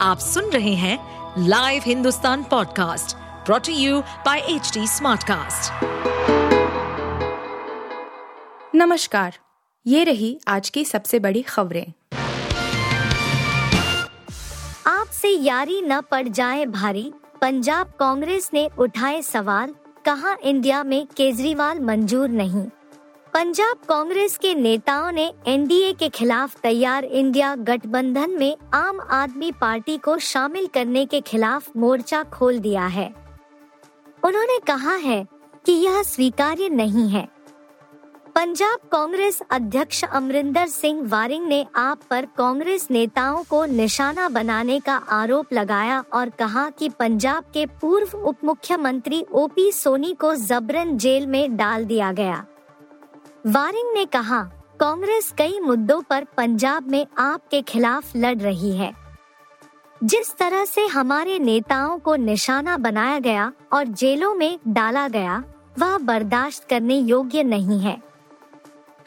आप सुन रहे हैं live Hindustan podcast brought to you by H Smartcast. नमस्कार ये रही आज की सबसे बड़ी खबरें आपसे यारी न पड़ जाए भारी पंजाब कांग्रेस ने उठाए सवाल कहा इंडिया में केजरीवाल मंजूर नहीं पंजाब कांग्रेस के नेताओं ने एनडीए के खिलाफ तैयार इंडिया गठबंधन में आम आदमी पार्टी को शामिल करने के खिलाफ मोर्चा खोल दिया है। उन्होंने कहा है कि यह स्वीकार्य नहीं है। पंजाब कांग्रेस अध्यक्ष अमरिंदर सिंह वारिंग ने आप पर कांग्रेस नेताओं को निशाना बनाने का आरोप लगाया और कहा कि पंजाब के पूर्व उप मुख्यमंत्री ओपी सोनी को जबरन जेल में डाल दिया गया। वारिंग ने कहा, कांग्रेस कई मुद्दों पर पंजाब में आपके खिलाफ लड़ रही है। जिस तरह से हमारे नेताओं को निशाना बनाया गया और जेलों में डाला गया, वह बर्दाश्त करने योग्य नहीं है।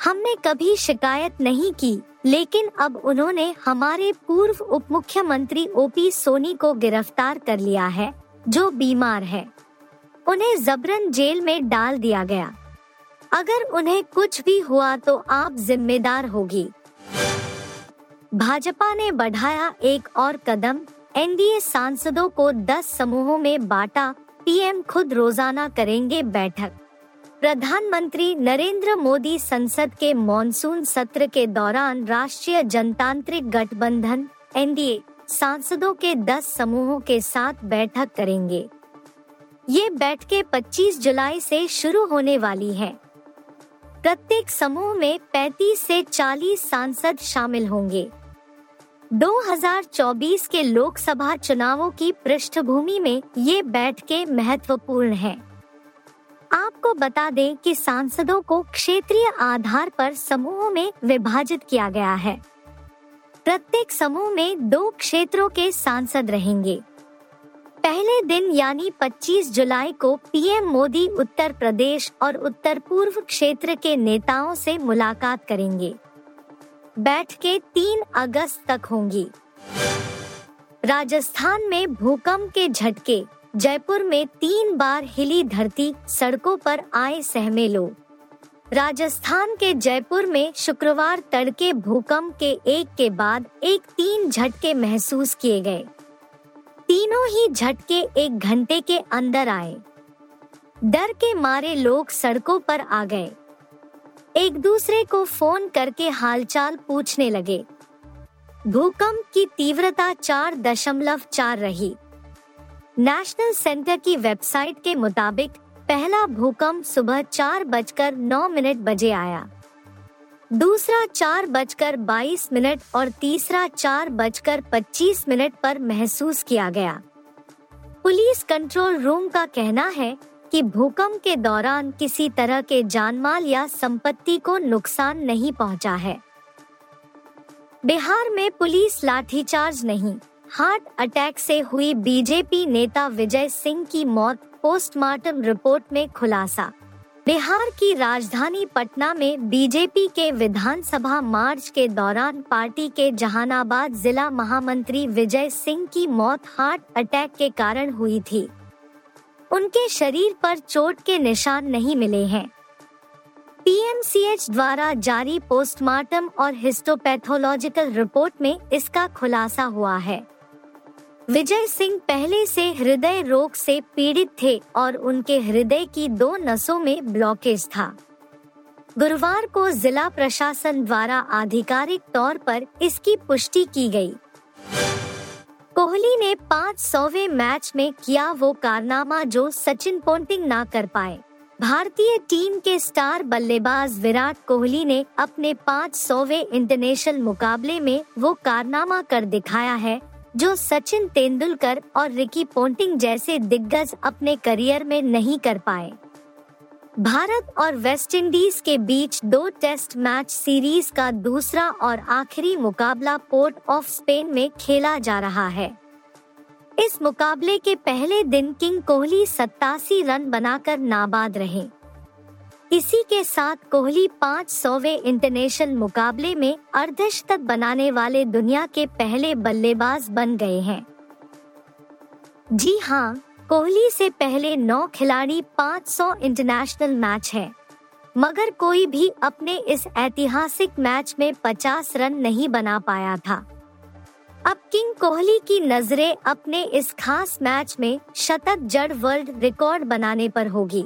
हमने कभी शिकायत नहीं की, लेकिन अब उन्होंने हमारे पूर्व उप मुख्यमंत्री ओपी सोनी को गिरफ़्तार कर लिया है, जो बीमार है। उन्हें जबरन जेल में डाल दिया गया। अगर उन्हें कुछ भी हुआ तो आप जिम्मेदार होगी। भाजपा ने बढ़ाया एक और कदम, एनडीए सांसदों को 10 समूहों में बांटा, पीएम खुद रोज़ाना करेंगे बैठक। प्रधानमंत्री नरेंद्र मोदी संसद के मॉनसून सत्र के दौरान राष्ट्रीय जनतांत्रिक गठबंधन, एनडीए सांसदों के 10 समूहों के साथ बैठक करेंगे। ये बैठकें 25 जुलाई से शुरू होने वाली हैं। प्रत्येक समूह में 35 से 40 सांसद शामिल होंगे। 2024 के लोकसभा चुनावों की पृष्ठभूमि में ये बैठकें महत्वपूर्ण हैं। आपको बता दें कि सांसदों को क्षेत्रीय आधार पर समूहों में विभाजित किया गया है। प्रत्येक समूह में दो क्षेत्रों के सांसद रहेंगे। पहले दिन यानी 25 जुलाई को पीएम मोदी उत्तर प्रदेश और उत्तर पूर्व क्षेत्र के नेताओं से मुलाकात करेंगे। बैठकें 3 अगस्त तक होंगी। राजस्थान में भूकंप के झटके, जयपुर में तीन बार हिली धरती, सड़कों पर आए सहमे लोग राजस्थान के जयपुर में शुक्रवार तड़के भूकंप के एक के बाद एक तीन झटके महसूस किए गए। तीनों ही झटके एक घंटे के अंदर आए। डर के मारे लोग सड़कों पर आ गए। एक दूसरे को फ़ोन करके हालचाल पूछने लगे। भूकंप की तीव्रता चार दशमलव चार रही। नेशनल सेंटर की वेबसाइट के मुताबिक पहला भूकंप सुबह चार बजकर नौ मिनट बजे आया। दूसरा चार बजकर बाईस मिनट और तीसरा चार बजकर पच्चीस मिनट पर महसूस किया गया। पुलिस कंट्रोल रूम का कहना है कि भूकंप के दौरान किसी तरह के जानमाल या संपत्ति को नुकसान नहीं पहुँचा है। बिहार में पुलिस लाठीचार्ज नहीं, हार्ट अटैक से हुई बीजेपी नेता विजय सिंह की मौत, पोस्टमार्टम रिपोर्ट में खुलासा बिहार की राजधानी पटना में बीजेपी के विधानसभा मार्च के दौरान पार्टी के जहानाबाद जिला महामंत्री विजय सिंह की मौत हार्ट अटैक के कारण हुई थी। उनके शरीर पर चोट के निशान नहीं मिले हैं। पीएमसीएच द्वारा जारी पोस्टमार्टम और हिस्टोपैथोलॉजिकल रिपोर्ट में इसका खुलासा हुआ है। विजय सिंह पहले से हृदय रोग से पीड़ित थे और उनके हृदय की दो नसों में ब्लॉकेज था गुरुवार को जिला प्रशासन द्वारा आधिकारिक तौर पर इसकी पुष्टि की गई। कोहली ने पाँच सौवे मैच में किया वो कारनामा जो सचिन पोंटिंग ना कर पाए भारतीय टीम के स्टार बल्लेबाज विराट कोहली ने अपने पाँच सौवे इंटरनेशनल मुकाबले में वो कारनामा कर दिखाया है जो सचिन तेंदुलकर और रिकी पोंटिंग जैसे दिग्गज अपने करियर में नहीं कर पाए। भारत और वेस्टइंडीज के बीच दो टेस्ट मैच सीरीज़ का दूसरा और आखिरी मुकाबला पोर्ट ऑफ़ स्पेन में खेला जा रहा है। इस मुकाबले के पहले दिन किंग कोहली सत्तासी रन बनाकर नाबाद रहे। इसी के साथ कोहली पाँच सौवे इंटरनेशनल मुकाबले में अर्धशतक बनाने वाले दुनिया के पहले बल्लेबाज बन गए हैं। जी हाँ कोहली से पहले नौ खिलाड़ी 500 इंटरनेशनल मैच है, मगर कोई भी अपने इस ऐतिहासिक मैच में 50 रन नहीं बना पाया था। अब किंग कोहली की नज़रें अपने इस खास मैच में शतक जड़ वर्ल्ड रिकॉर्ड बनाने पर होगी।